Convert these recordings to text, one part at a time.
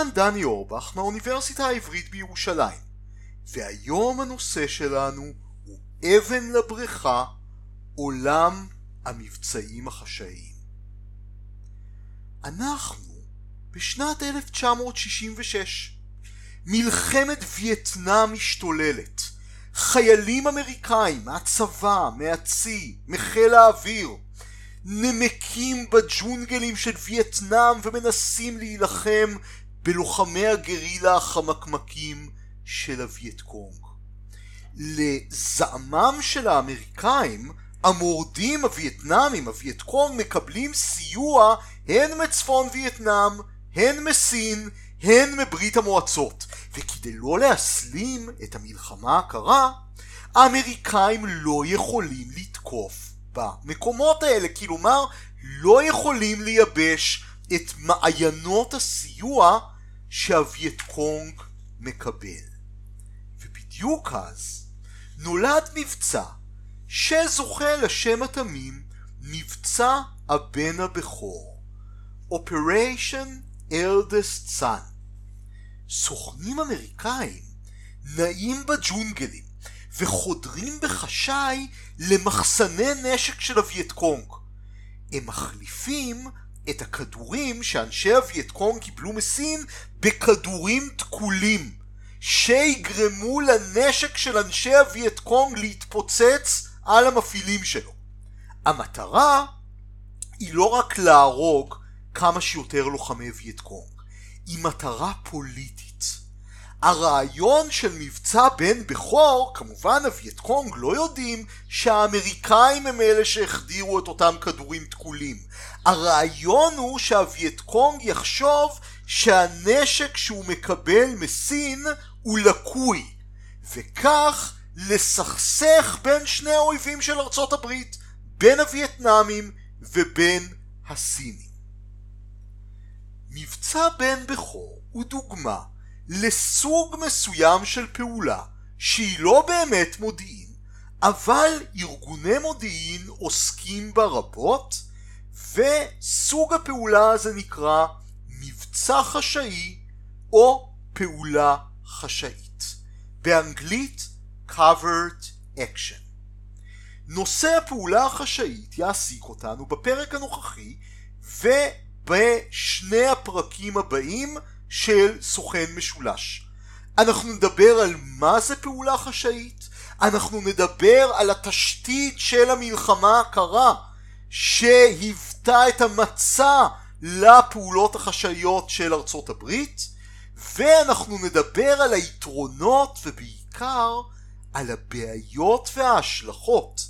כאן דני אורבך מהאוניברסיטה העברית בירושלים, והיום הנושא שלנו הוא אבן לבריכה, עולם המבצעים החשאיים. אנחנו בשנת 1966. מלחמת וייטנאם משתוללת. חיילים אמריקאים מהצבא, מהצי, מחיל האוויר, נמקים בג'ונגלים של וייטנאם ומנסים להילחם בלוחמי הגרילה החמקמקים של הווייטקונג. לזעמם של האמריקאים, המורדים הווייטנאמים, הווייטקונג, מקבלים סיוע הן מצפון וייטנאם, הן מסין, הן מברית המועצות. וכדי לא להסלים את המלחמה הקרה, האמריקאים לא יכולים לתקוף במקומות האלה, כלומר לא יכולים לייבש את מעיינות הסיוע שהווייטקונג מקבל. ובדיוק אז נולד מבצע שזוכה לשם התמים מבצע הבן הבכור Operation Eldest Son סוכנים אמריקאים נעים בג'ונגלים וחודרים בחשאי למחסני נשק של הווייטקונג. הם מחליפים את הכדורים שאנשי הווייטקונג קיבלו מסין בכדורים תקולים שיגרמו לנשק של אנשי הווייטקונג להתפוצץ על המפעילים שלו. המטרה היא לא רק להרוג כמה שיותר לוחמי וייטקונג, היא מטרה פוליטית. הרעיון של מבצע בן בכור, כמובן הווייטקונג לא יודעים שהאמריקאים הם אלה שהחדירו את אותם כדורים תקולים. הרעיון הוא שהווייטקונג יחשוב שהנשק שהוא מקבל מסין הוא לקוי, וכך לסכסך בין שני האויבים של ארצות הברית, בין הווייטנאמים ובין הסינים. מבצע בן בכור הוא דוגמה לסוג מסוים של פעולה שהיא לא באמת מודיעין, אבל ארגוני מודיעין עוסקים בה רבות, וסוג הפעולה הזה נקרא מבצע חשאי או פעולה חשאית. באנגלית covered action. נושא הפעולה החשאית יעסיק אותנו בפרק הנוכחי ובשני הפרקים הבאים של סוכן משולש. אנחנו נדבר על מה זה פעולה חשאית, אנחנו נדבר על התשתית של המלחמה הקרה שהיוותה את המצע לפעולות החשאיות של ארצות הברית ואנחנו נדבר על היתרונות ובעיקר על הבעיות וההשלכות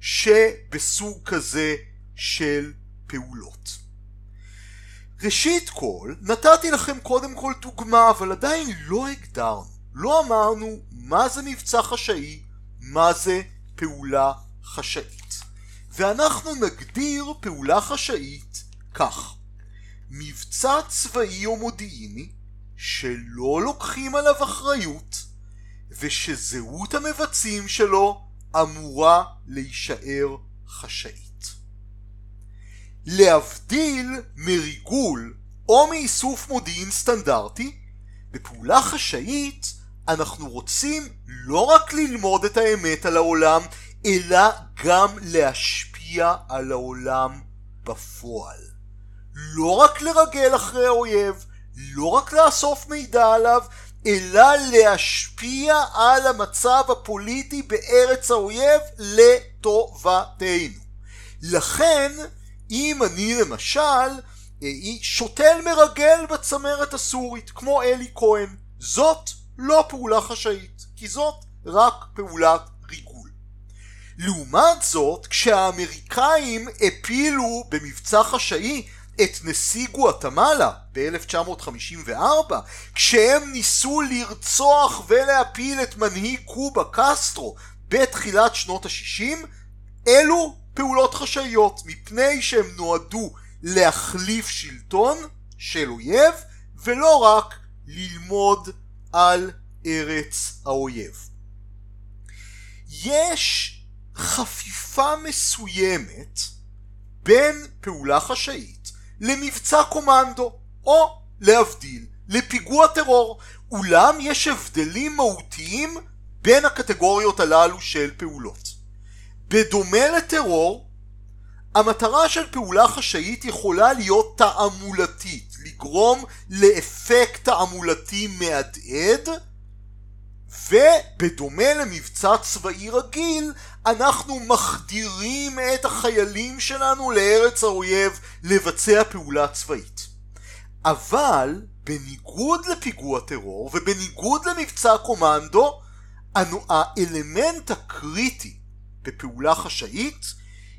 שבסוג כזה של פעולות. ראשית כל, נתתי לכם קודם כל דוגמה, אבל עדיין לא הגדרנו, לא אמרנו מה זה מבצע חשאי, מה זה פעולה חשאית. ואנחנו נגדיר פעולה חשאית כך: מבצע צבאי או מודיעיני שלא לוקחים עליו אחריות ושזהות המבצעים שלו אמורה להישאר חשאית. להבדיל מריגול או מאיסוף מודיעין סטנדרטי, בפעולה חשאית אנחנו רוצים לא רק ללמוד את האמת על העולם, אלא גם להשפיע על העולם בפועל. לא רק לרגל אחרי האויב, לא רק לאסוף מידע עליו, אלא להשפיע על המצב הפוליטי בארץ האויב לטובתנו. לכן אם אני למשל אה, שותל מרגל בצמרת הסורית כמו אלי כהן זאת לא פעולה חשאית כי זאת רק פעולת ריגול. לעומת זאת כשהאמריקאים הפילו במבצע חשאי את נשיא גואטמלה ב-1954 כשהם ניסו לרצוח ולהפיל את מנהיג קובה קסטרו בתחילת שנות ה-60 אלו פעולות חשאיות מפני שהם נועדו להחליף שלטון של אויב ולא רק ללמוד על ארץ האויב. יש חפיפה מסוימת בין פעולה חשאית למבצע קומנדו, או להבדיל, לפיגוע טרור. אולם יש הבדלים מהותיים בין הקטגוריות הללו של פעולות. בדומה לטרור, המטרה של פעולה חשאית יכולה להיות תעמולתית, לגרום לאפקט תעמולתי מהדהד, ובדומה למבצע צבאי רגיל, אנחנו מחדירים את החיילים שלנו לארץ האויב לבצע פעולה צבאית. אבל בניגוד לפיגוע טרור ובניגוד למבצע קומנדו, האלמנט הקריטי בפעולה חשאית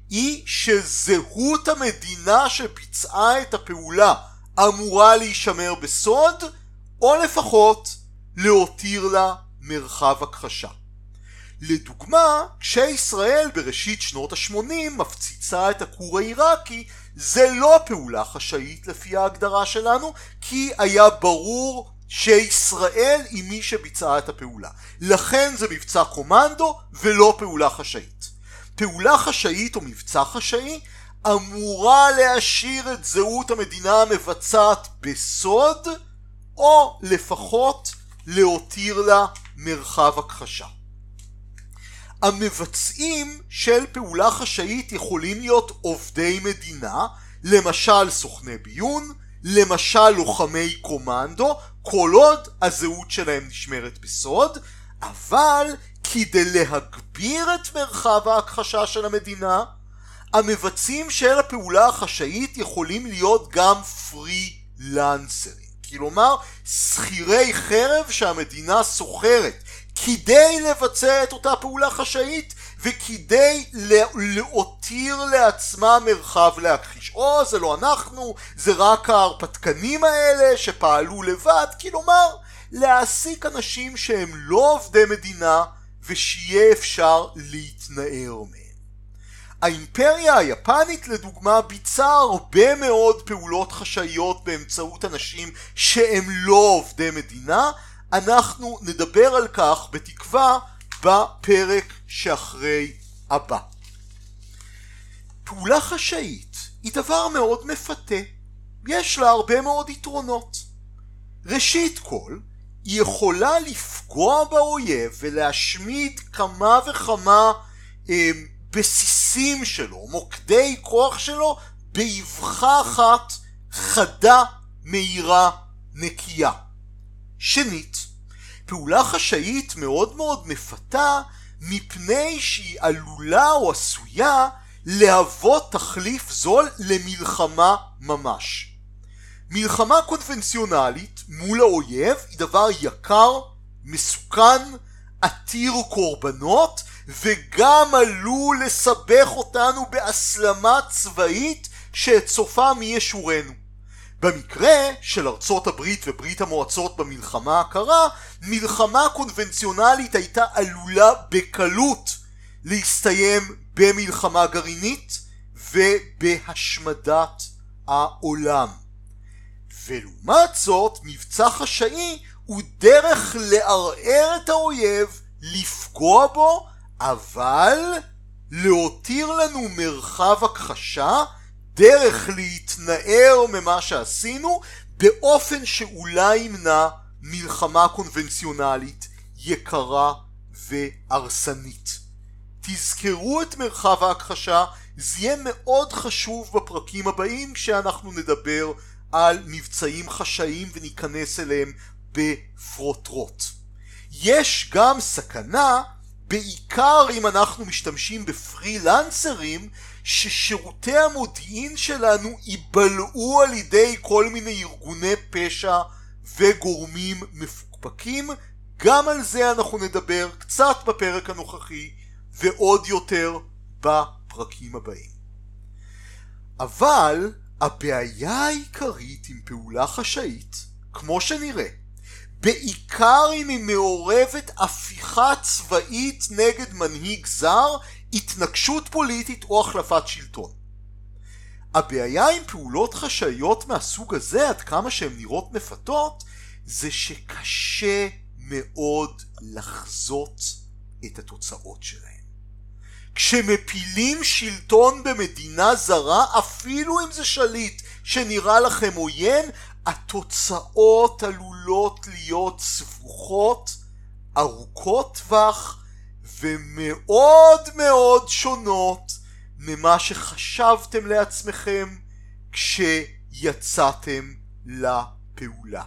היא שזהות המדינה שביצעה את הפעולה אמורה להישמר בסוד, או לפחות להותיר לה מרחב הכחשה. לדוגמה, כשישראל בראשית שנות ה-80 מפציצה את הכור העיראקי, זה לא פעולה חשאית לפי ההגדרה שלנו, כי היה ברור שישראל היא מי שביצעה את הפעולה. לכן זה מבצע קומנדו ולא פעולה חשאית. פעולה חשאית או מבצע חשאי אמורה להשאיר את זהות המדינה המבצעת בסוד, או לפחות להותיר לה מרחב הכחשה. המבצעים של פעולה חשאית יכולים להיות עובדי מדינה, למשל סוכני ביון, למשל לוחמי קומנדו, כל עוד הזהות שלהם נשמרת בסוד, אבל כדי להגביר את מרחב ההכחשה של המדינה, המבצעים של הפעולה החשאית יכולים להיות גם פרילנסרים. כלומר, שכירי חרב שהמדינה שוכרת כדי לבצע את אותה פעולה חשאית וכדי להותיר לעצמה מרחב להכחיש. או זה לא אנחנו, זה רק ההרפתקנים האלה שפעלו לבד, כלומר להעסיק אנשים שהם לא עובדי מדינה ושיהיה אפשר להתנער מהם. האימפריה היפנית לדוגמה ביצעה הרבה מאוד פעולות חשאיות באמצעות אנשים שהם לא עובדי מדינה אנחנו נדבר על כך בתקווה בפרק שאחרי הבא. פעולה חשאית היא דבר מאוד מפתה, יש לה הרבה מאוד יתרונות. ראשית כל, היא יכולה לפגוע באויב ולהשמיד כמה וכמה אה, בסיסים שלו, מוקדי כוח שלו, באבחה אחת חדה, מהירה, נקייה. שנית, פעולה חשאית מאוד מאוד מפתה מפני שהיא עלולה או עשויה להוות תחליף זול למלחמה ממש. מלחמה קונבנציונלית מול האויב היא דבר יקר, מסוכן, עתיר קורבנות וגם עלול לסבך אותנו בהסלמה צבאית שאת סופה מי ישורנו. במקרה של ארצות הברית וברית המועצות במלחמה הקרה, מלחמה קונבנציונלית הייתה עלולה בקלות להסתיים במלחמה גרעינית ובהשמדת העולם. ולעומת זאת, מבצע חשאי הוא דרך לערער את האויב, לפגוע בו, אבל להותיר לנו מרחב הכחשה דרך להתנער ממה שעשינו באופן שאולי ימנע מלחמה קונבנציונלית יקרה והרסנית. תזכרו את מרחב ההכחשה, זה יהיה מאוד חשוב בפרקים הבאים כשאנחנו נדבר על מבצעים חשאיים וניכנס אליהם בפרוטרוט. יש גם סכנה, בעיקר אם אנחנו משתמשים בפרילנסרים, ששירותי המודיעין שלנו ייבלעו על ידי כל מיני ארגוני פשע וגורמים מפוקפקים גם על זה אנחנו נדבר קצת בפרק הנוכחי ועוד יותר בפרקים הבאים. אבל הבעיה העיקרית עם פעולה חשאית, כמו שנראה, בעיקר אם היא מעורבת הפיכה צבאית נגד מנהיג זר, התנגשות פוליטית או החלפת שלטון. הבעיה עם פעולות חשאיות מהסוג הזה, עד כמה שהן נראות מפתות, זה שקשה מאוד לחזות את התוצאות שלהן. כשמפילים שלטון במדינה זרה, אפילו אם זה שליט שנראה לכם עוין, התוצאות עלולות להיות סבוכות, ארוכות טווח ומאוד מאוד שונות ממה שחשבתם לעצמכם כשיצאתם לפעולה.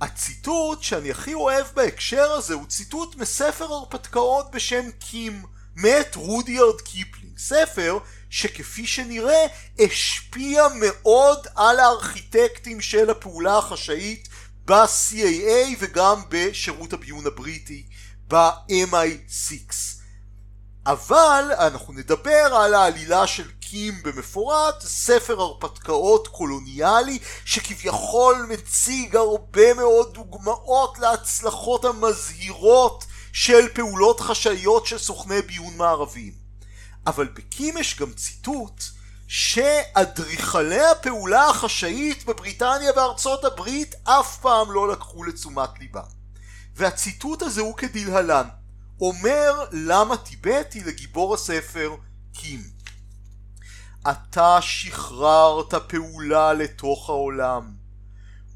הציטוט שאני הכי אוהב בהקשר הזה הוא ציטוט מספר הרפתקאות בשם קים מאת רודיארד קיפלינג ספר שכפי שנראה השפיע מאוד על הארכיטקטים של הפעולה החשאית ב-CAA וגם בשירות הביון הבריטי ב-MI6 אבל אנחנו נדבר על העלילה של קים במפורט, ספר הרפתקאות קולוניאלי שכביכול מציג הרבה מאוד דוגמאות להצלחות המזהירות של פעולות חשאיות של סוכני ביון מערביים. אבל בקים יש גם ציטוט שאדריכלי הפעולה החשאית בבריטניה וארצות הברית אף פעם לא לקחו לתשומת ליבם. והציטוט הזה הוא כדלהלן אומר למה טיבטי לגיבור הספר קים. אתה שחררת פעולה לתוך העולם,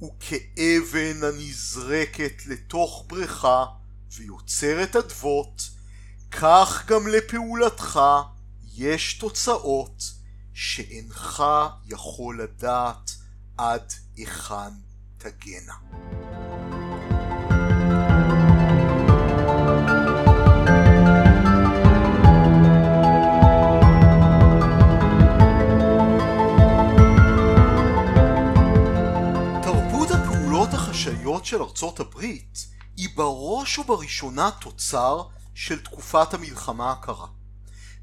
וכאבן הנזרקת לתוך בריכה ויוצרת אדוות, כך גם לפעולתך יש תוצאות שאינך יכול לדעת עד היכן תגנה. הברית היא בראש ובראשונה תוצר של תקופת המלחמה הקרה.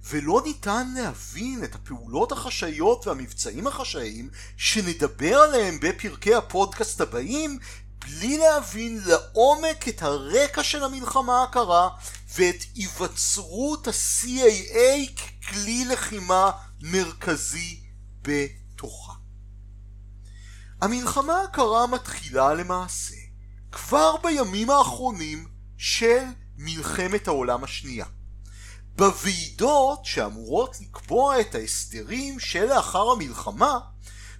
ולא ניתן להבין את הפעולות החשאיות והמבצעים החשאיים שנדבר עליהם בפרקי הפודקאסט הבאים בלי להבין לעומק את הרקע של המלחמה הקרה ואת היווצרות ה-CAA ככלי לחימה מרכזי בתוכה. המלחמה הקרה מתחילה למעשה כבר בימים האחרונים של מלחמת העולם השנייה. בוועידות שאמורות לקבוע את ההסדרים שלאחר המלחמה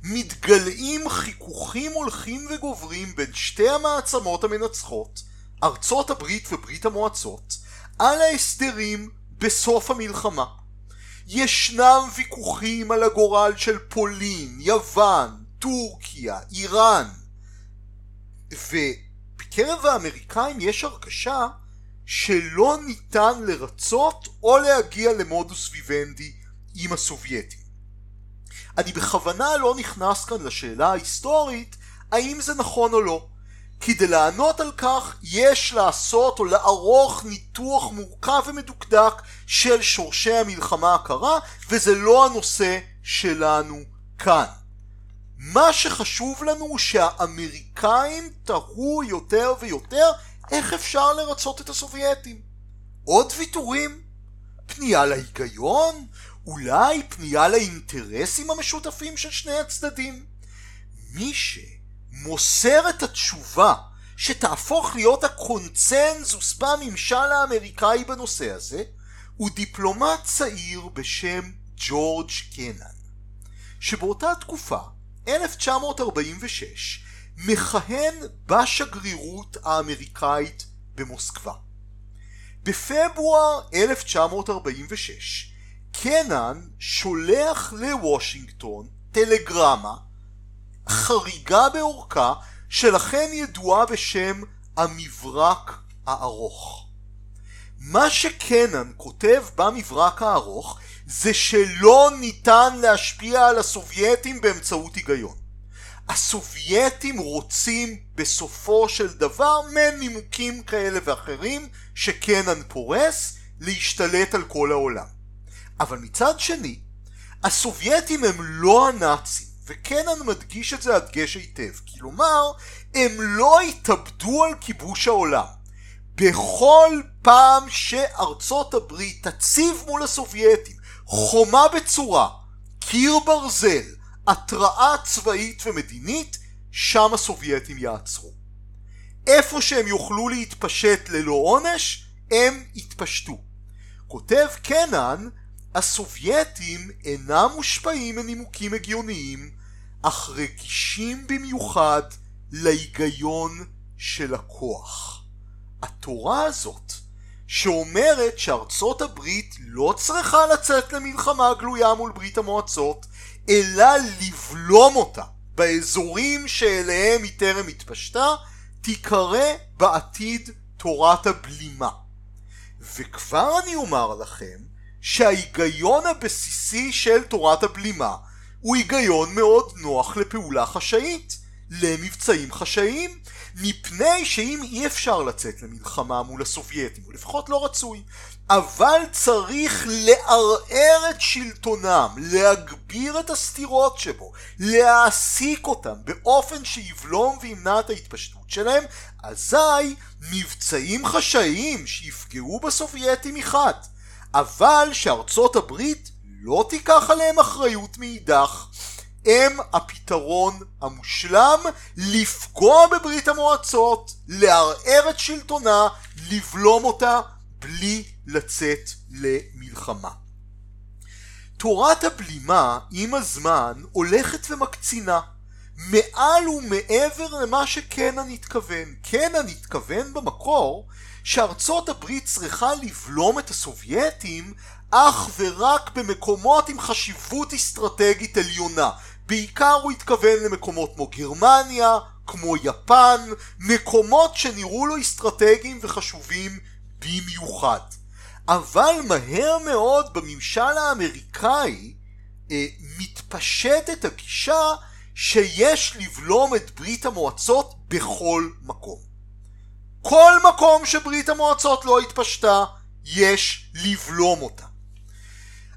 מתגלעים חיכוכים הולכים וגוברים בין שתי המעצמות המנצחות, ארצות הברית וברית המועצות, על ההסדרים בסוף המלחמה. ישנם ויכוחים על הגורל של פולין, יוון, טורקיה, איראן ובקרב האמריקאים יש הרגשה שלא ניתן לרצות או להגיע למודוס ויוונדי עם הסובייטים. אני בכוונה לא נכנס כאן לשאלה ההיסטורית האם זה נכון או לא. כדי לענות על כך יש לעשות או לערוך ניתוח מורכב ומדוקדק של שורשי המלחמה הקרה וזה לא הנושא שלנו כאן. מה שחשוב לנו הוא שהאמריקאים תהו יותר ויותר איך אפשר לרצות את הסובייטים. עוד ויתורים? פנייה להיגיון? אולי פנייה לאינטרסים המשותפים של שני הצדדים? מי שמוסר את התשובה שתהפוך להיות הקונצנזוס בממשל האמריקאי בנושא הזה הוא דיפלומט צעיר בשם ג'ורג' קנן שבאותה תקופה 1946 מכהן בשגרירות האמריקאית במוסקבה. בפברואר 1946 קנן שולח לוושינגטון טלגרמה חריגה באורכה שלכן ידועה בשם המברק הארוך. מה שקנן כותב במברק הארוך זה שלא ניתן להשפיע על הסובייטים באמצעות היגיון. הסובייטים רוצים בסופו של דבר מנימוקים כאלה ואחרים שקנן פורס להשתלט על כל העולם. אבל מצד שני, הסובייטים הם לא הנאצים, וקנן מדגיש את זה הדגש היטב, כלומר, הם לא התאבדו על כיבוש העולם. בכל פעם שארצות הברית תציב מול הסובייטים חומה בצורה, קיר ברזל, התראה צבאית ומדינית, שם הסובייטים יעצרו. איפה שהם יוכלו להתפשט ללא עונש, הם יתפשטו. כותב קנן, הסובייטים אינם מושפעים מנימוקים הגיוניים, אך רגישים במיוחד להיגיון של הכוח. התורה הזאת, שאומרת שארצות הברית לא צריכה לצאת למלחמה גלויה מול ברית המועצות, אלא לבלום אותה באזורים שאליהם היא טרם התפשטה, תיקרא בעתיד תורת הבלימה. וכבר אני אומר לכם שההיגיון הבסיסי של תורת הבלימה הוא היגיון מאוד נוח לפעולה חשאית, למבצעים חשאיים, מפני שאם אי אפשר לצאת למלחמה מול הסובייטים, או לפחות לא רצוי, אבל צריך לערער את שלטונם, להגביר את הסתירות שבו, להעסיק אותם באופן שיבלום וימנע את ההתפשטות שלהם, אזי מבצעים חשאיים שיפגעו בסובייטים מחד, אבל שארצות הברית לא תיקח עליהם אחריות מאידך, הם הפתרון המושלם לפגוע בברית המועצות, לערער את שלטונה, לבלום אותה בלי לצאת למלחמה. תורת הבלימה עם הזמן הולכת ומקצינה מעל ומעבר למה שקנן התכוון. קנן התכוון במקור שארצות הברית צריכה לבלום את הסובייטים אך ורק במקומות עם חשיבות אסטרטגית עליונה. בעיקר הוא התכוון למקומות כמו גרמניה, כמו יפן, מקומות שנראו לו אסטרטגיים וחשובים במיוחד. אבל מהר מאוד בממשל האמריקאי אה, מתפשטת הגישה שיש לבלום את ברית המועצות בכל מקום. כל מקום שברית המועצות לא התפשטה, יש לבלום אותה.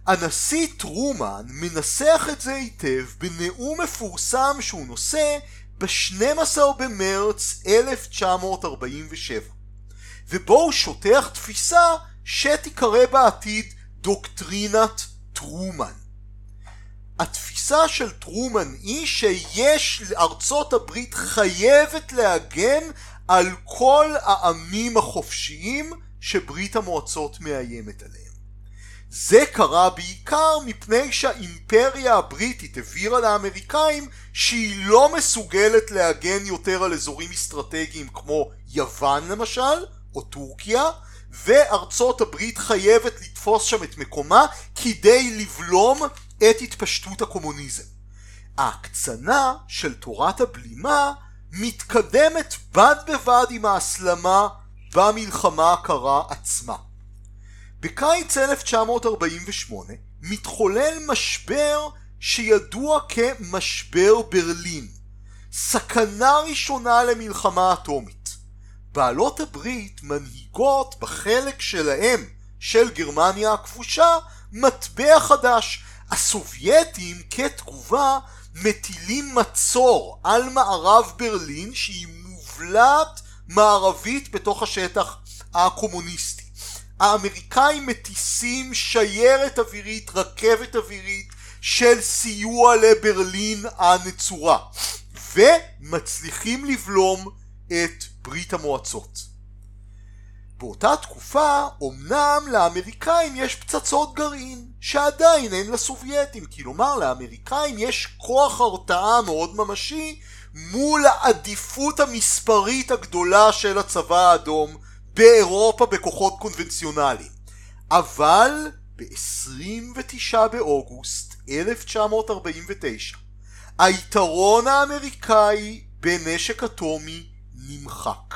הנשיא טרומן מנסח את זה היטב בנאום מפורסם שהוא נושא ב-12 במרץ 1947 ובו הוא שוטח תפיסה שתיקרא בעתיד דוקטרינת טרומן. התפיסה של טרומן היא שיש לארצות הברית חייבת להגן על כל העמים החופשיים שברית המועצות מאיימת עליהם. זה קרה בעיקר מפני שהאימפריה הבריטית הבהירה לאמריקאים שהיא לא מסוגלת להגן יותר על אזורים אסטרטגיים כמו יוון למשל, או טורקיה, וארצות הברית חייבת לתפוס שם את מקומה כדי לבלום את התפשטות הקומוניזם. ההקצנה של תורת הבלימה מתקדמת בד בבד עם ההסלמה במלחמה הקרה עצמה. בקיץ 1948 מתחולל משבר שידוע כמשבר ברלין, סכנה ראשונה למלחמה אטומית. בעלות הברית מנהיגות בחלק שלהם של גרמניה הכבושה מטבע חדש. הסובייטים כתגובה מטילים מצור על מערב ברלין שהיא מובלעת מערבית בתוך השטח הקומוניסטי. האמריקאים מטיסים שיירת אווירית, רכבת אווירית של סיוע לברלין הנצורה ומצליחים לבלום את ברית המועצות. באותה תקופה אמנם לאמריקאים יש פצצות גרעין שעדיין אין לסובייטים, כלומר לאמריקאים יש כוח הרתעה מאוד ממשי מול העדיפות המספרית הגדולה של הצבא האדום באירופה בכוחות קונבנציונליים. אבל ב-29 באוגוסט 1949 היתרון האמריקאי בנשק אטומי נמחק.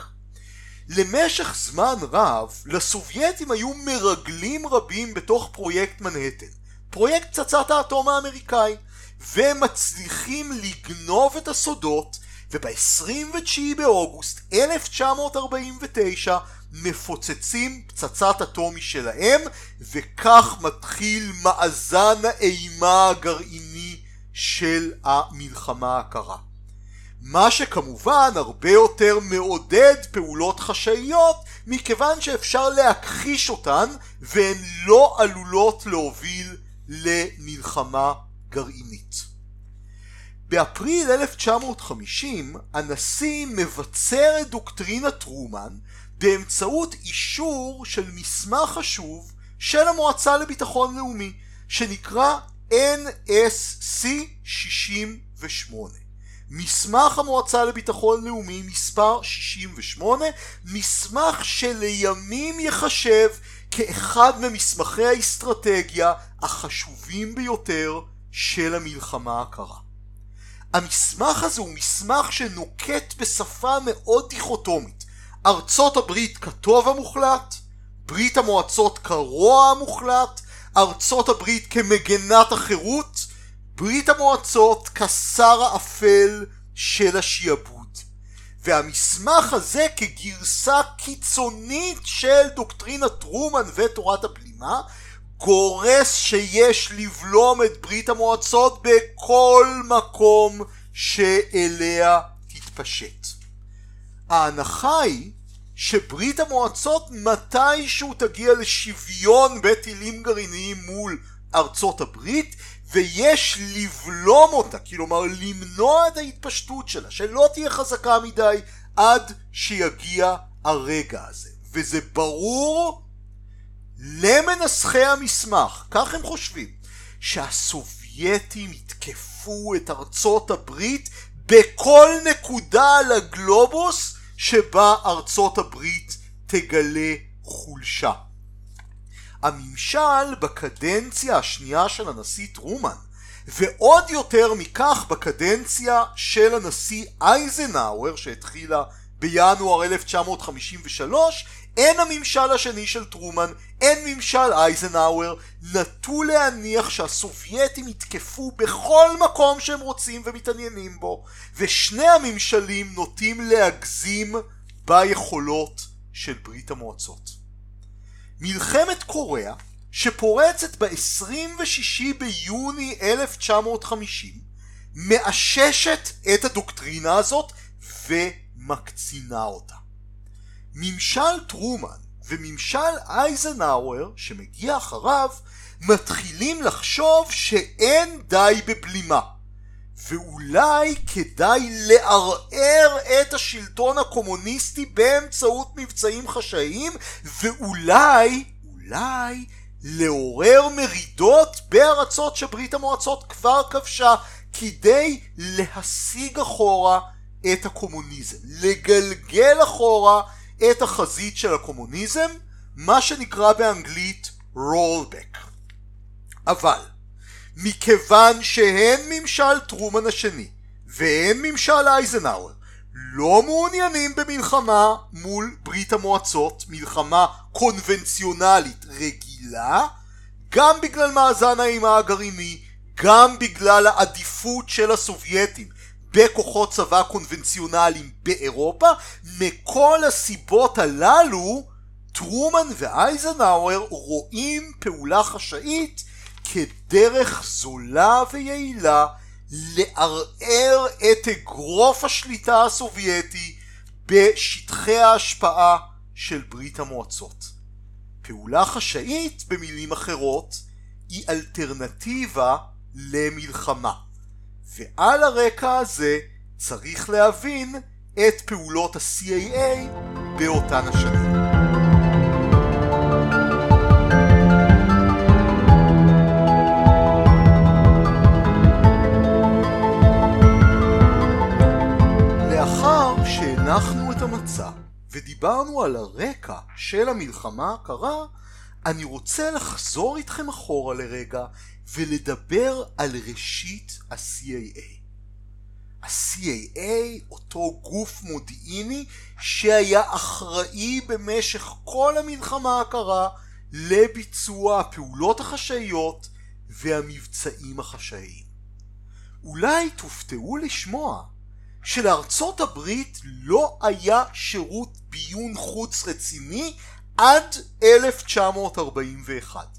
למשך זמן רב לסובייטים היו מרגלים רבים בתוך פרויקט מנהטן, פרויקט פצצת האטום האמריקאי, והם מצליחים לגנוב את הסודות וב-29 באוגוסט 1949 מפוצצים פצצת אטומי שלהם וכך מתחיל מאזן האימה הגרעיני של המלחמה הקרה. מה שכמובן הרבה יותר מעודד פעולות חשאיות מכיוון שאפשר להכחיש אותן והן לא עלולות להוביל למלחמה גרעינית. באפריל 1950 הנשיא מבצר את דוקטרינת טרומן באמצעות אישור של מסמך חשוב של המועצה לביטחון לאומי שנקרא NSC 68 מסמך המועצה לביטחון לאומי מספר 68 מסמך שלימים יחשב כאחד ממסמכי האסטרטגיה החשובים ביותר של המלחמה הקרה. המסמך הזה הוא מסמך שנוקט בשפה מאוד דיכוטומית. ארצות הברית כטוב המוחלט, ברית המועצות כרוע המוחלט, ארצות הברית כמגנת החירות, ברית המועצות כשר האפל של השיעבוד. והמסמך הזה כגרסה קיצונית של דוקטרינת טרומן ותורת הבלימה גורס שיש לבלום את ברית המועצות בכל מקום שאליה תתפשט. ההנחה היא שברית המועצות מתישהו תגיע לשוויון בטילים גרעיניים מול ארצות הברית ויש לבלום אותה, כלומר למנוע את ההתפשטות שלה, שלא תהיה חזקה מדי עד שיגיע הרגע הזה. וזה ברור למנסחי המסמך, כך הם חושבים, שהסובייטים יתקפו את ארצות הברית בכל נקודה על הגלובוס שבה ארצות הברית תגלה חולשה. הממשל בקדנציה השנייה של הנשיא טרומן ועוד יותר מכך בקדנציה של הנשיא אייזנאוור שהתחילה בינואר 1953 אין הממשל השני של טרומן, אין ממשל אייזנאוור, נטו להניח שהסובייטים יתקפו בכל מקום שהם רוצים ומתעניינים בו, ושני הממשלים נוטים להגזים ביכולות של ברית המועצות. מלחמת קוריאה, שפורצת ב-26 ביוני 1950, מאששת את הדוקטרינה הזאת ומקצינה אותה. ממשל טרומן וממשל אייזנהאואר שמגיע אחריו מתחילים לחשוב שאין די בבלימה. ואולי כדאי לערער את השלטון הקומוניסטי באמצעות מבצעים חשאיים ואולי, אולי לעורר מרידות בארצות שברית המועצות כבר כבשה כדי להשיג אחורה את הקומוניזם, לגלגל אחורה את החזית של הקומוניזם, מה שנקרא באנגלית rollback. אבל מכיוון שהן ממשל טרומן השני והן ממשל אייזנהאואר לא מעוניינים במלחמה מול ברית המועצות, מלחמה קונבנציונלית רגילה, גם בגלל מאזן האימה הגרעיני, גם בגלל העדיפות של הסובייטים בכוחות צבא קונבנציונליים באירופה, מכל הסיבות הללו טרומן ואייזנהאואר רואים פעולה חשאית כדרך זולה ויעילה לערער את אגרוף השליטה הסובייטי בשטחי ההשפעה של ברית המועצות. פעולה חשאית, במילים אחרות, היא אלטרנטיבה למלחמה. ועל הרקע הזה צריך להבין את פעולות ה-CAA באותן השנים. לאחר שהנחנו את המצע ודיברנו על הרקע של המלחמה הקרה, אני רוצה לחזור איתכם אחורה לרגע ולדבר על ראשית ה-CAA. ה-CAA, אותו גוף מודיעיני שהיה אחראי במשך כל המלחמה הקרה לביצוע הפעולות החשאיות והמבצעים החשאיים. אולי תופתעו לשמוע שלארצות הברית לא היה שירות ביון חוץ רציני עד 1941.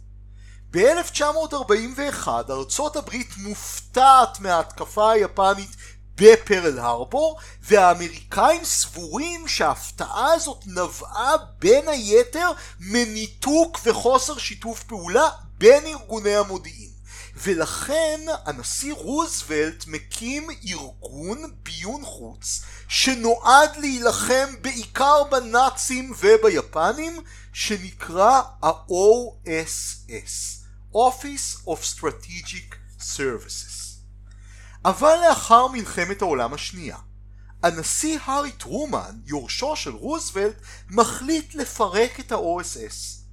ב-1941 ארצות הברית מופתעת מההתקפה היפנית בפרל הרבור והאמריקאים סבורים שההפתעה הזאת נבעה בין היתר מניתוק וחוסר שיתוף פעולה בין ארגוני המודיעין. ולכן הנשיא רוזוולט מקים ארגון ביון חוץ שנועד להילחם בעיקר בנאצים וביפנים שנקרא ה-OSS Office of Strategic Services. אבל לאחר מלחמת העולם השנייה, הנשיא הארי טרומן, יורשו של רוזוולט, מחליט לפרק את ה-OSS.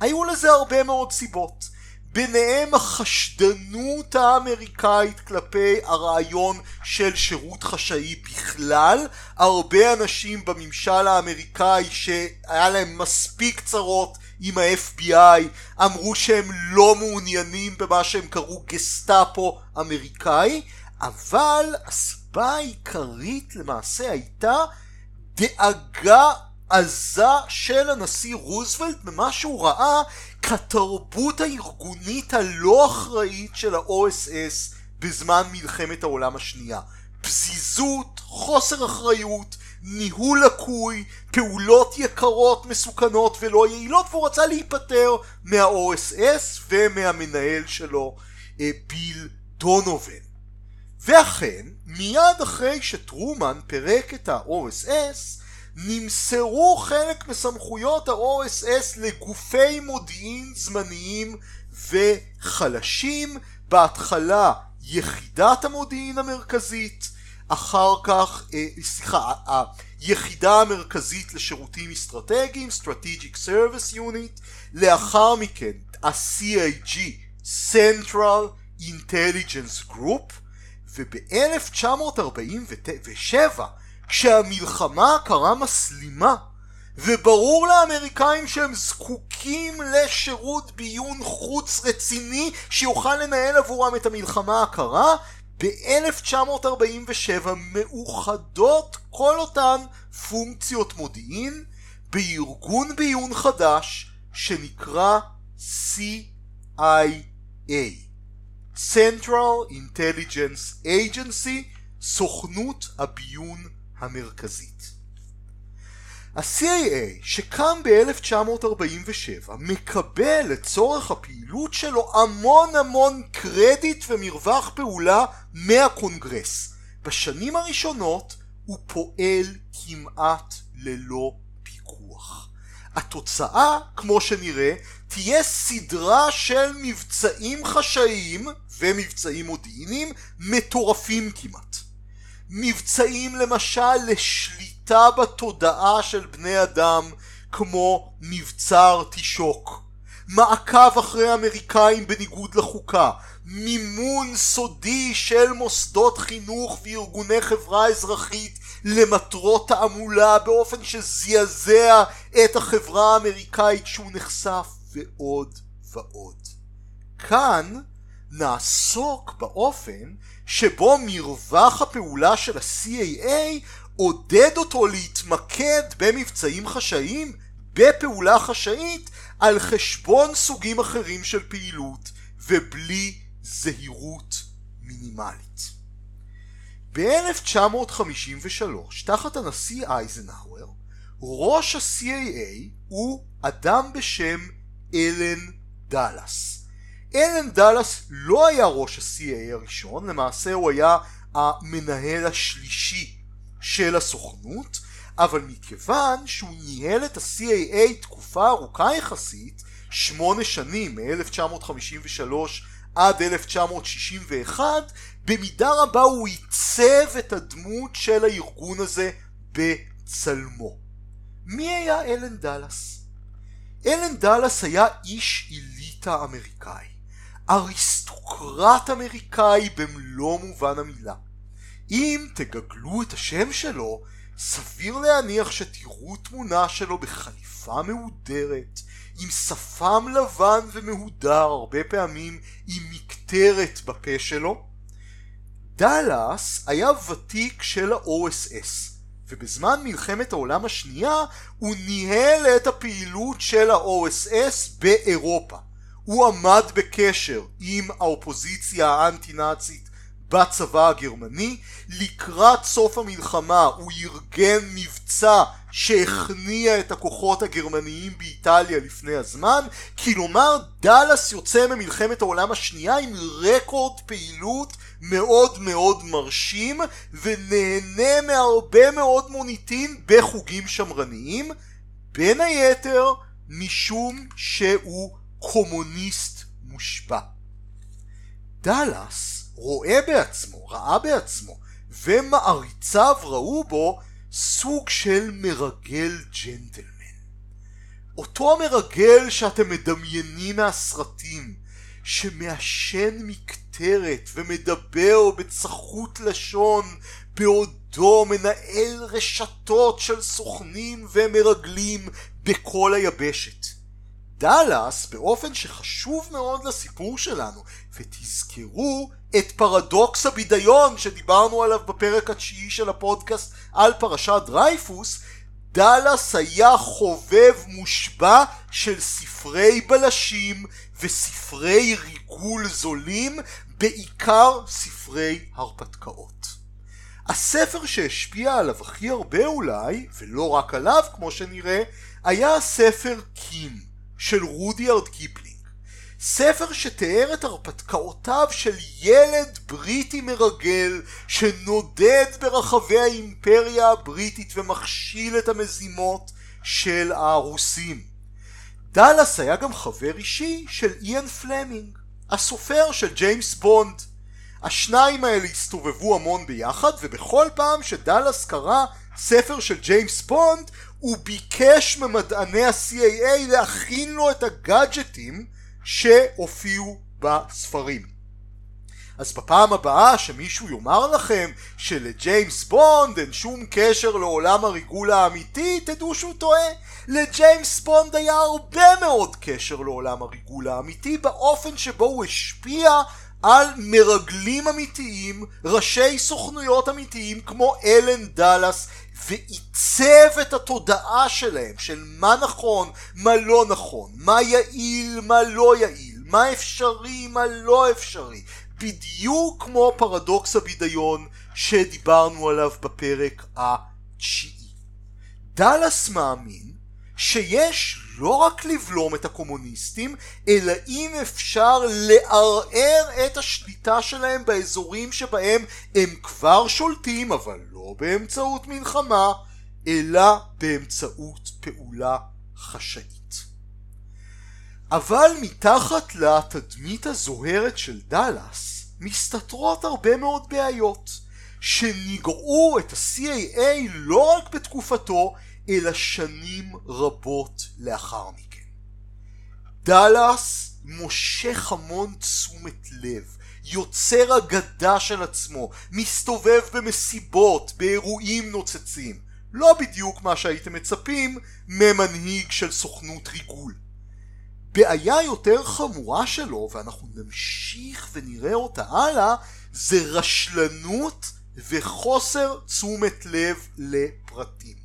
היו לזה הרבה מאוד סיבות. ביניהם החשדנות האמריקאית כלפי הרעיון של שירות חשאי בכלל. הרבה אנשים בממשל האמריקאי שהיה להם מספיק צרות עם ה-FBI אמרו שהם לא מעוניינים במה שהם קראו גסטאפו אמריקאי, אבל הסיבה העיקרית למעשה הייתה דאגה עזה של הנשיא רוזוולט במה שהוא ראה כתרבות הארגונית הלא אחראית של ה-OSS בזמן מלחמת העולם השנייה. פזיזות, חוסר אחריות, ניהול לקוי, פעולות יקרות, מסוכנות ולא יעילות והוא רצה להיפטר מה-OSS ומהמנהל שלו אה, ביל דונובן. ואכן, מיד אחרי שטרומן פירק את ה-OSS נמסרו חלק מסמכויות ה-OSS לגופי מודיעין זמניים וחלשים, בהתחלה יחידת המודיעין המרכזית, אחר כך, אה, סליחה, היחידה המרכזית לשירותים אסטרטגיים, Strategic Service Unit, לאחר מכן ה-CIG, Central Intelligence Group, וב-1947 כשהמלחמה הקרה מסלימה וברור לאמריקאים שהם זקוקים לשירות ביון חוץ רציני שיוכל לנהל עבורם את המלחמה הקרה ב-1947 מאוחדות כל אותן פונקציות מודיעין בארגון ביון חדש שנקרא CIA Central Intelligence Agency סוכנות הביון המרכזית. ה-CIA שקם ב-1947 מקבל לצורך הפעילות שלו המון המון קרדיט ומרווח פעולה מהקונגרס. בשנים הראשונות הוא פועל כמעט ללא פיקוח. התוצאה, כמו שנראה, תהיה סדרה של מבצעים חשאיים ומבצעים מודיעיניים מטורפים כמעט. מבצעים למשל לשליטה בתודעה של בני אדם כמו מבצע ארטישוק, מעקב אחרי אמריקאים בניגוד לחוקה, מימון סודי של מוסדות חינוך וארגוני חברה אזרחית למטרות תעמולה באופן שזעזע את החברה האמריקאית שהוא נחשף ועוד ועוד. כאן נעסוק באופן שבו מרווח הפעולה של ה-CAA עודד אותו להתמקד במבצעים חשאיים, בפעולה חשאית, על חשבון סוגים אחרים של פעילות ובלי זהירות מינימלית. ב-1953, תחת הנשיא אייזנהאואר, ראש ה-CAA הוא אדם בשם אלן דאלאס. אלן דאלאס לא היה ראש ה-CA הראשון, למעשה הוא היה המנהל השלישי של הסוכנות, אבל מכיוון שהוא ניהל את ה-CAA תקופה ארוכה יחסית, שמונה שנים, מ-1953 עד 1961, במידה רבה הוא עיצב את הדמות של הארגון הזה בצלמו. מי היה אלן דאלאס? אלן דאלאס היה איש אליטה אמריקאי. אריסטוקרט אמריקאי במלוא מובן המילה. אם תגגלו את השם שלו, סביר להניח שתראו תמונה שלו בחליפה מהודרת, עם שפם לבן ומהודר, הרבה פעמים עם מקטרת בפה שלו. דאלאס היה ותיק של ה-OSS, ובזמן מלחמת העולם השנייה הוא ניהל את הפעילות של ה-OSS באירופה. הוא עמד בקשר עם האופוזיציה האנטי נאצית בצבא הגרמני לקראת סוף המלחמה הוא ארגן מבצע שהכניע את הכוחות הגרמניים באיטליה לפני הזמן כלומר דאלאס יוצא ממלחמת העולם השנייה עם רקורד פעילות מאוד מאוד מרשים ונהנה מהרבה מאוד מוניטין בחוגים שמרניים בין היתר משום שהוא קומוניסט מושבע. דאלאס רואה בעצמו, ראה בעצמו, ומעריציו ראו בו סוג של מרגל ג'נטלמן. אותו מרגל שאתם מדמיינים מהסרטים, שמעשן מקטרת ומדבר בצחות לשון בעודו מנהל רשתות של סוכנים ומרגלים בכל היבשת. דאלאס באופן שחשוב מאוד לסיפור שלנו ותזכרו את פרדוקס הבידיון שדיברנו עליו בפרק התשיעי של הפודקאסט על פרשת דרייפוס דאלאס היה חובב מושבע של ספרי בלשים וספרי ריגול זולים, בעיקר ספרי הרפתקאות. הספר שהשפיע עליו הכי הרבה אולי, ולא רק עליו כמו שנראה, היה הספר קים של רודיארד קיפלינג. ספר שתיאר את הרפתקאותיו של ילד בריטי מרגל שנודד ברחבי האימפריה הבריטית ומכשיל את המזימות של הרוסים. דאלאס היה גם חבר אישי של איאן פלמינג, הסופר של ג'יימס בונד. השניים האלה הסתובבו המון ביחד ובכל פעם שדאלאס קרא ספר של ג'יימס בונד הוא ביקש ממדעני ה-CIA להכין לו את הגאדג'טים שהופיעו בספרים. אז בפעם הבאה שמישהו יאמר לכם שלג'יימס בונד אין שום קשר לעולם הריגול האמיתי, תדעו שהוא טועה. לג'יימס בונד היה הרבה מאוד קשר לעולם הריגול האמיתי באופן שבו הוא השפיע על מרגלים אמיתיים, ראשי סוכנויות אמיתיים כמו אלן דאלאס ועיצב את התודעה שלהם של מה נכון, מה לא נכון, מה יעיל, מה לא יעיל, מה אפשרי, מה לא אפשרי, בדיוק כמו פרדוקס הבידיון שדיברנו עליו בפרק התשיעי. דאלאס מאמין שיש לא רק לבלום את הקומוניסטים, אלא אם אפשר לערער את השליטה שלהם באזורים שבהם הם כבר שולטים, אבל לא באמצעות מלחמה, אלא באמצעות פעולה חשאית. אבל מתחת לתדמית הזוהרת של דאלאס מסתתרות הרבה מאוד בעיות שניגעו את ה-CAA לא רק בתקופתו אלא שנים רבות לאחר מכן. דאלאס מושך המון תשומת לב, יוצר אגדה של עצמו, מסתובב במסיבות, באירועים נוצצים. לא בדיוק מה שהייתם מצפים ממנהיג של סוכנות ריגול. בעיה יותר חמורה שלו, ואנחנו נמשיך ונראה אותה הלאה, זה רשלנות וחוסר תשומת לב לפרטים.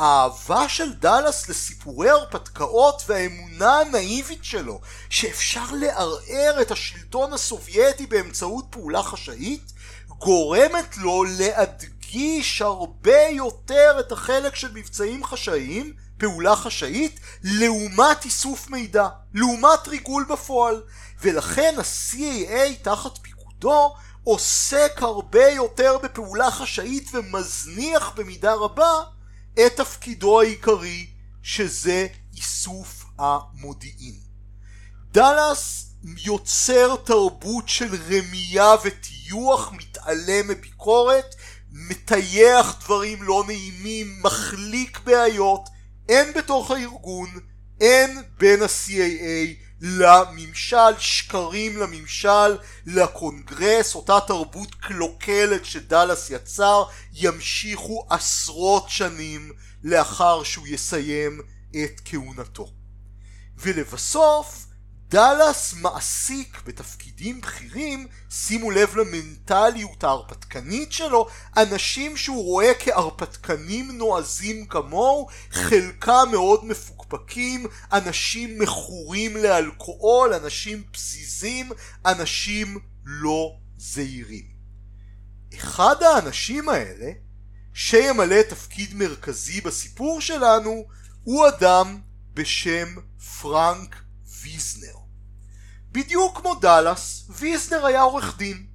האהבה של דאלאס לסיפורי הרפתקאות והאמונה הנאיבית שלו שאפשר לערער את השלטון הסובייטי באמצעות פעולה חשאית גורמת לו להדגיש הרבה יותר את החלק של מבצעים חשאיים, פעולה חשאית, לעומת איסוף מידע, לעומת ריגול בפועל. ולכן ה-CAA תחת פיקודו עוסק הרבה יותר בפעולה חשאית ומזניח במידה רבה את תפקידו העיקרי שזה איסוף המודיעין. דאלאס יוצר תרבות של רמייה וטיוח, מתעלם מביקורת, מטייח דברים לא נעימים, מחליק בעיות, הן בתוך הארגון, הן בין ה-CAA לממשל, שקרים לממשל, לקונגרס, אותה תרבות קלוקלת שדאלאס יצר, ימשיכו עשרות שנים לאחר שהוא יסיים את כהונתו. ולבסוף, דאלאס מעסיק בתפקידים בכירים, שימו לב למנטליות ההרפתקנית שלו, אנשים שהוא רואה כהרפתקנים נועזים כמוהו, חלקם מאוד מפוקפקים, אנשים מכורים לאלכוהול, אנשים פזיזים, אנשים לא זהירים. אחד האנשים האלה, שימלא תפקיד מרכזי בסיפור שלנו, הוא אדם בשם פרנק ויזנר. בדיוק כמו דאלאס, ויזנר היה עורך דין.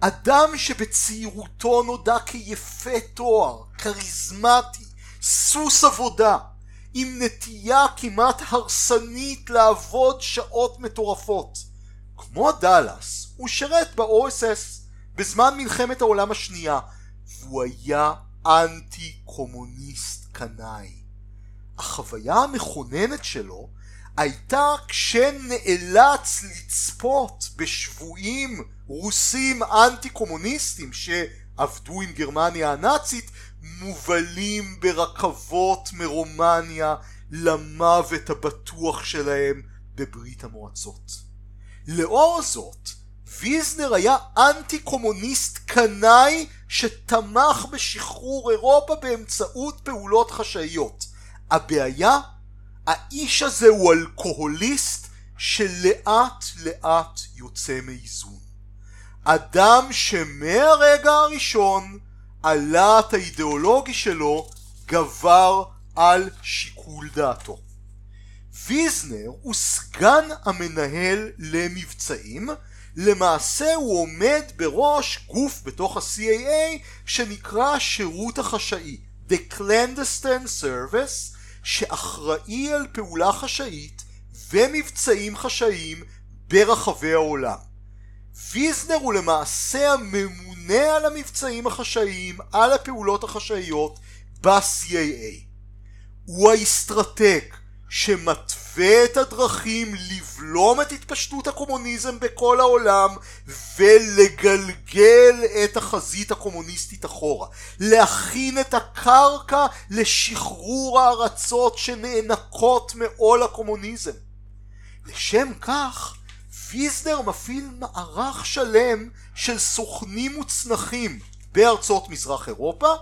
אדם שבצעירותו נודע כיפה תואר, כריזמטי, סוס עבודה, עם נטייה כמעט הרסנית לעבוד שעות מטורפות. כמו דאלאס, הוא שירת ב-OSS בזמן מלחמת העולם השנייה, והוא היה אנטי קומוניסט קנאי. החוויה המכוננת שלו הייתה כשנאלץ לצפות בשבויים רוסים אנטי קומוניסטים שעבדו עם גרמניה הנאצית מובלים ברכבות מרומניה למוות הבטוח שלהם בברית המועצות. לאור זאת, ויזנר היה אנטי קומוניסט קנאי שתמך בשחרור אירופה באמצעות פעולות חשאיות. הבעיה, האיש הזה הוא אלכוהוליסט שלאט לאט יוצא מאיזון. אדם שמהרגע הראשון הלהט האידיאולוגי שלו גבר על שיקול דעתו. ויזנר הוא סגן המנהל למבצעים, למעשה הוא עומד בראש גוף בתוך ה-CAA שנקרא השירות החשאי, The Clandestine Service, שאחראי על פעולה חשאית ומבצעים חשאיים ברחבי העולם. ויזנר הוא למעשה הממונה על המבצעים החשאיים, על הפעולות החשאיות ב-CAA. הוא האסטרטג שמתווה את הדרכים לבלום את התפשטות הקומוניזם בכל העולם ולגלגל את החזית הקומוניסטית אחורה. להכין את הקרקע לשחרור הארצות שנאנקות מעול הקומוניזם. לשם כך ויזנר מפעיל מערך שלם של סוכנים מוצנחים בארצות מזרח אירופה,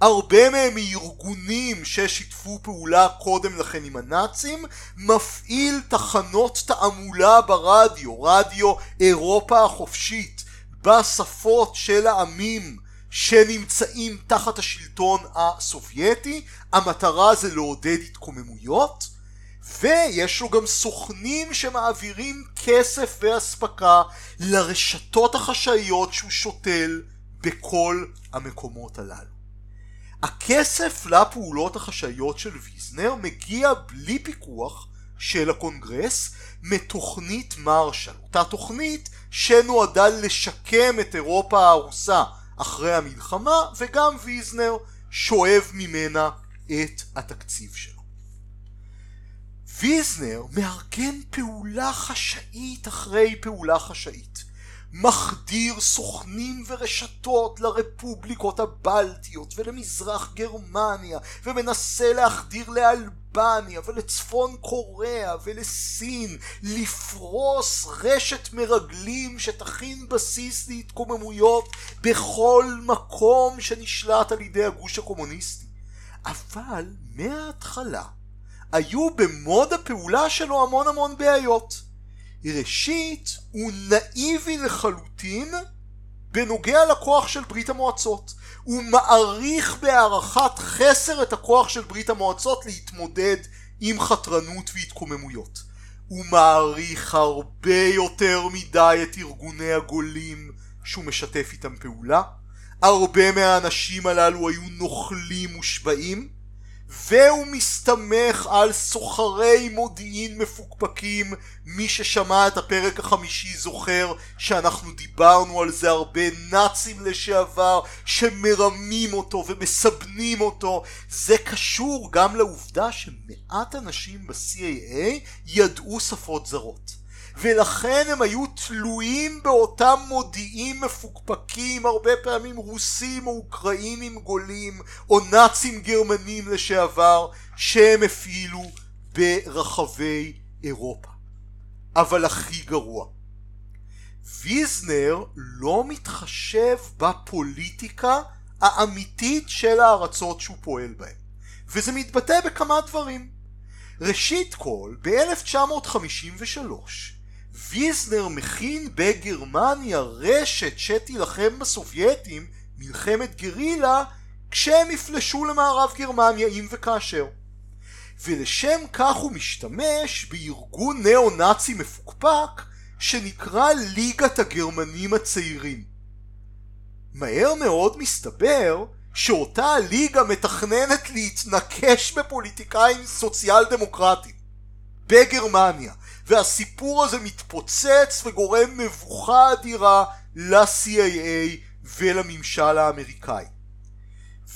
הרבה מהם מארגונים ששיתפו פעולה קודם לכן עם הנאצים, מפעיל תחנות תעמולה ברדיו, רדיו אירופה החופשית, בשפות של העמים שנמצאים תחת השלטון הסובייטי, המטרה זה לעודד התקוממויות, ויש לו גם סוכנים שמעבירים כסף ואספקה לרשתות החשאיות שהוא שותל בכל המקומות הללו. הכסף לפעולות החשאיות של ויזנר מגיע בלי פיקוח של הקונגרס מתוכנית מרשל, אותה תוכנית שנועדה לשקם את אירופה ההרוסה אחרי המלחמה וגם ויזנר שואב ממנה את התקציב שלו. ויזנר מארגן פעולה חשאית אחרי פעולה חשאית. מחדיר סוכנים ורשתות לרפובליקות הבלטיות ולמזרח גרמניה ומנסה להחדיר לאלבניה ולצפון קוריאה ולסין לפרוס רשת מרגלים שתכין בסיס להתקוממויות בכל מקום שנשלט על ידי הגוש הקומוניסטי. אבל מההתחלה היו במוד הפעולה שלו המון המון בעיות. ראשית, הוא נאיבי לחלוטין בנוגע לכוח של ברית המועצות. הוא מעריך בהערכת חסר את הכוח של ברית המועצות להתמודד עם חתרנות והתקוממויות. הוא מעריך הרבה יותר מדי את ארגוני הגולים שהוא משתף איתם פעולה. הרבה מהאנשים הללו היו נוכלים מושבעים והוא מסתמך על סוחרי מודיעין מפוקפקים. מי ששמע את הפרק החמישי זוכר שאנחנו דיברנו על זה הרבה. נאצים לשעבר שמרמים אותו ומסבנים אותו. זה קשור גם לעובדה שמעט אנשים ב-CAA ידעו שפות זרות ולכן הם היו תלויים באותם מודיעים מפוקפקים הרבה פעמים רוסים או אוקראינים גולים או נאצים גרמנים לשעבר שהם הפעילו ברחבי אירופה. אבל הכי גרוע ויזנר לא מתחשב בפוליטיקה האמיתית של הארצות שהוא פועל בהן וזה מתבטא בכמה דברים ראשית כל ב-1953 ויזנר מכין בגרמניה רשת שתילחם בסובייטים מלחמת גרילה כשהם יפלשו למערב גרמניה אם וכאשר. ולשם כך הוא משתמש בארגון נאו-נאצי מפוקפק שנקרא ליגת הגרמנים הצעירים. מהר מאוד מסתבר שאותה הליגה מתכננת להתנקש בפוליטיקאים סוציאל דמוקרטיים בגרמניה והסיפור הזה מתפוצץ וגורם מבוכה אדירה ל-CAA ולממשל האמריקאי.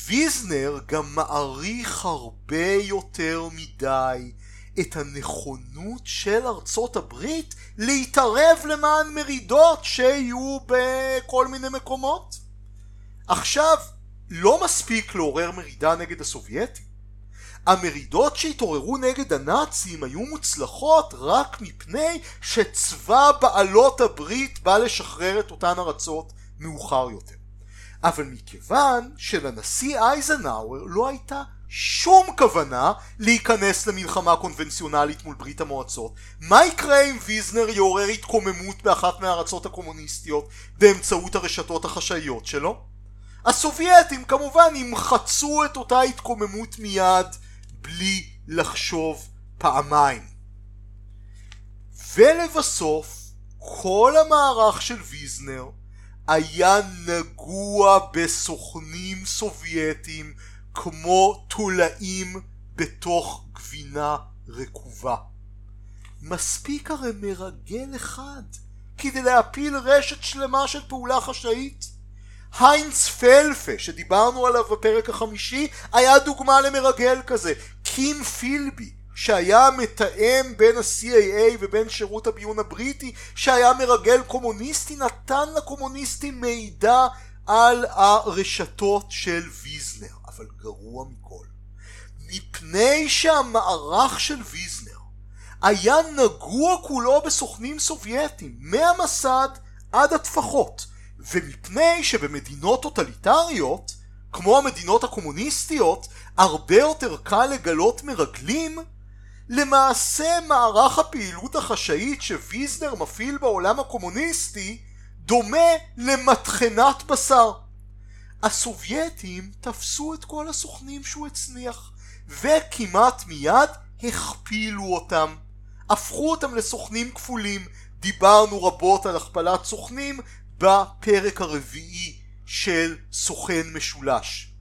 ויזנר גם מעריך הרבה יותר מדי את הנכונות של ארצות הברית להתערב למען מרידות שיהיו בכל מיני מקומות. עכשיו, לא מספיק לעורר מרידה נגד הסובייטים. המרידות שהתעוררו נגד הנאצים היו מוצלחות רק מפני שצבא בעלות הברית בא לשחרר את אותן ארצות מאוחר יותר. אבל מכיוון שלנשיא אייזנהאואר לא הייתה שום כוונה להיכנס למלחמה קונבנציונלית מול ברית המועצות. מה יקרה אם ויזנר יעורר התקוממות באחת מהארצות הקומוניסטיות באמצעות הרשתות החשאיות שלו? הסובייטים כמובן ימחצו את אותה התקוממות מיד בלי לחשוב פעמיים. ולבסוף, כל המערך של ויזנר היה נגוע בסוכנים סובייטים כמו תולעים בתוך גבינה רקובה. מספיק הרי מרגל אחד כדי להפיל רשת שלמה של פעולה חשאית. היינץ פלפה שדיברנו עליו בפרק החמישי היה דוגמה למרגל כזה. קים פילבי שהיה מתאם בין ה-CAA ובין שירות הביון הבריטי שהיה מרגל קומוניסטי נתן לקומוניסטים מידע על הרשתות של ויזנר אבל גרוע מכל מפני שהמערך של ויזנר היה נגוע כולו בסוכנים סובייטים מהמסד עד הטפחות ומפני שבמדינות טוטליטריות כמו המדינות הקומוניסטיות הרבה יותר קל לגלות מרגלים למעשה מערך הפעילות החשאית שוויזנר מפעיל בעולם הקומוניסטי דומה למטחנת בשר. הסובייטים תפסו את כל הסוכנים שהוא הצניח וכמעט מיד הכפילו אותם. הפכו אותם לסוכנים כפולים. דיברנו רבות על הכפלת סוכנים בפרק הרביעי של סוכן משולש.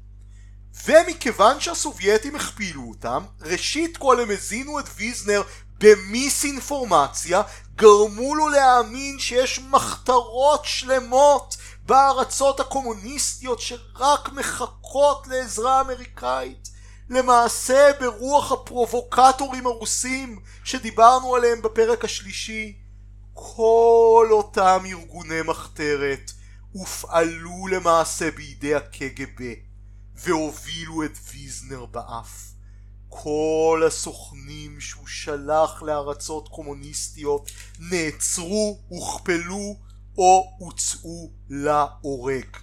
ומכיוון שהסובייטים הכפילו אותם, ראשית כל הם הזינו את ויזנר במיסאינפורמציה, גרמו לו להאמין שיש מחתרות שלמות בארצות הקומוניסטיות שרק מחכות לעזרה אמריקאית. למעשה ברוח הפרובוקטורים הרוסים שדיברנו עליהם בפרק השלישי, כל אותם ארגוני מחתרת הופעלו למעשה בידי הקג"ב והובילו את ויזנר באף. כל הסוכנים שהוא שלח לארצות קומוניסטיות נעצרו, הוכפלו או הוצאו להורג.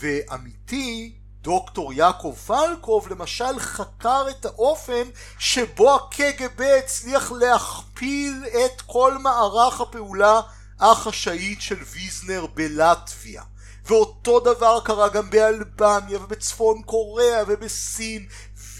ועמיתי דוקטור יעקב פלקוב למשל חקר את האופן שבו הקג"ב הצליח להכפיל את כל מערך הפעולה החשאית של ויזנר בלטביה. ואותו דבר קרה גם באלבניה ובצפון קוריאה ובסין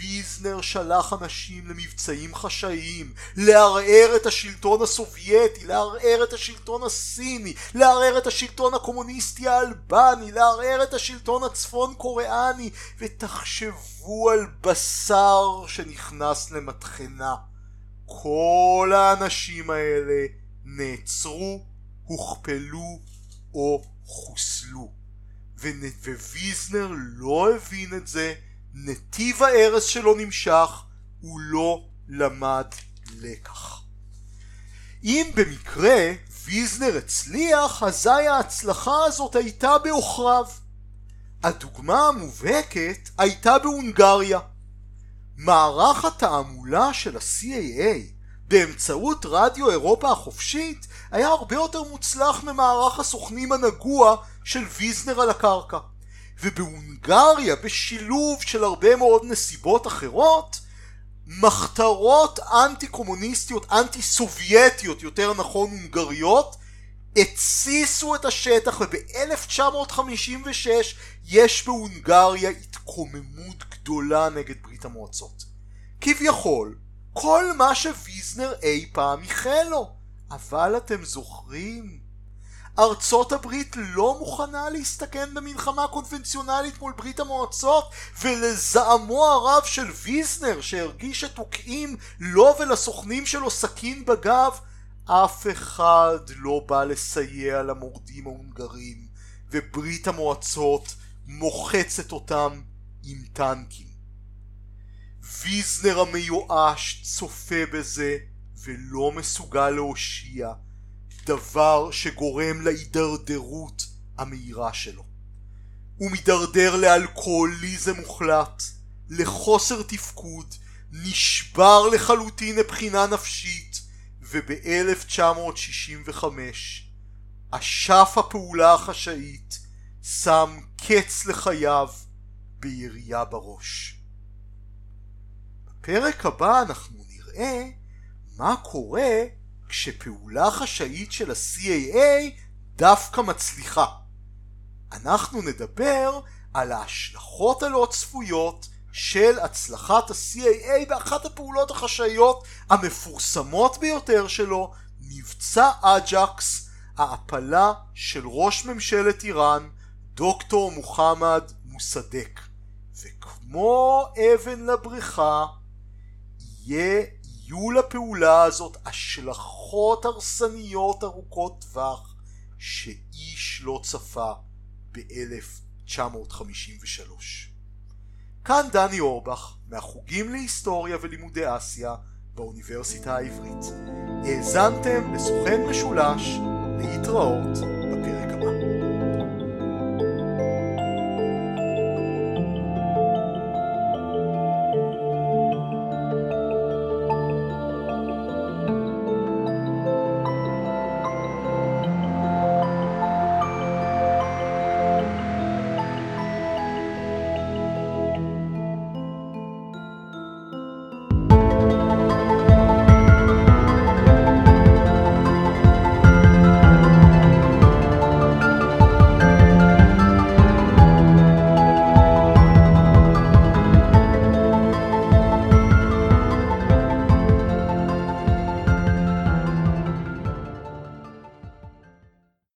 ויזנר שלח אנשים למבצעים חשאיים, לערער את השלטון הסובייטי, לערער את השלטון הסיני, לערער את השלטון הקומוניסטי האלבני, לערער את השלטון הצפון קוריאני, ותחשבו על בשר שנכנס למטחנה. כל האנשים האלה נעצרו, הוכפלו או חוסלו. וויזנר לא הבין את זה נתיב ההרס שלו נמשך, הוא לא למד לקח. אם במקרה ויזנר הצליח, אזי ההצלחה הזאת הייתה בעוכריו. הדוגמה המובהקת הייתה בהונגריה. מערך התעמולה של ה-CAA באמצעות רדיו אירופה החופשית היה הרבה יותר מוצלח ממערך הסוכנים הנגוע של ויזנר על הקרקע. ובהונגריה בשילוב של הרבה מאוד נסיבות אחרות מחתרות אנטי קומוניסטיות אנטי סובייטיות יותר נכון הונגריות התסיסו את השטח וב-1956 יש בהונגריה התקוממות גדולה נגד ברית המועצות. כביכול כל מה שוויזנר אי פעם איחל לו. אבל אתם זוכרים ארצות הברית לא מוכנה להסתכן במלחמה קונבנציונלית מול ברית המועצות ולזעמו הרב של ויזנר שהרגיש שתוקעים לו ולסוכנים שלו סכין בגב אף אחד לא בא לסייע למורדים ההונגרים וברית המועצות מוחצת אותם עם טנקים. ויזנר המיואש צופה בזה ולא מסוגל להושיע דבר שגורם להידרדרות המהירה שלו. הוא מידרדר לאלכוהוליזם מוחלט, לחוסר תפקוד, נשבר לחלוטין מבחינה נפשית, וב-1965 אשף הפעולה החשאית שם קץ לחייו בירייה בראש. בפרק הבא אנחנו נראה מה קורה כשפעולה חשאית של ה-CAA דווקא מצליחה. אנחנו נדבר על ההשלכות הלא צפויות של הצלחת ה-CIA באחת הפעולות החשאיות המפורסמות ביותר שלו, מבצע אג'קס, ההפלה של ראש ממשלת איראן, דוקטור מוחמד מוסדק. וכמו אבן לבריכה, יהיה יהיו לפעולה הזאת השלכות הרסניות ארוכות טווח שאיש לא צפה ב-1953. כאן דני אורבך מהחוגים להיסטוריה ולימודי אסיה באוניברסיטה העברית. האזנתם לסוכן משולש להתראות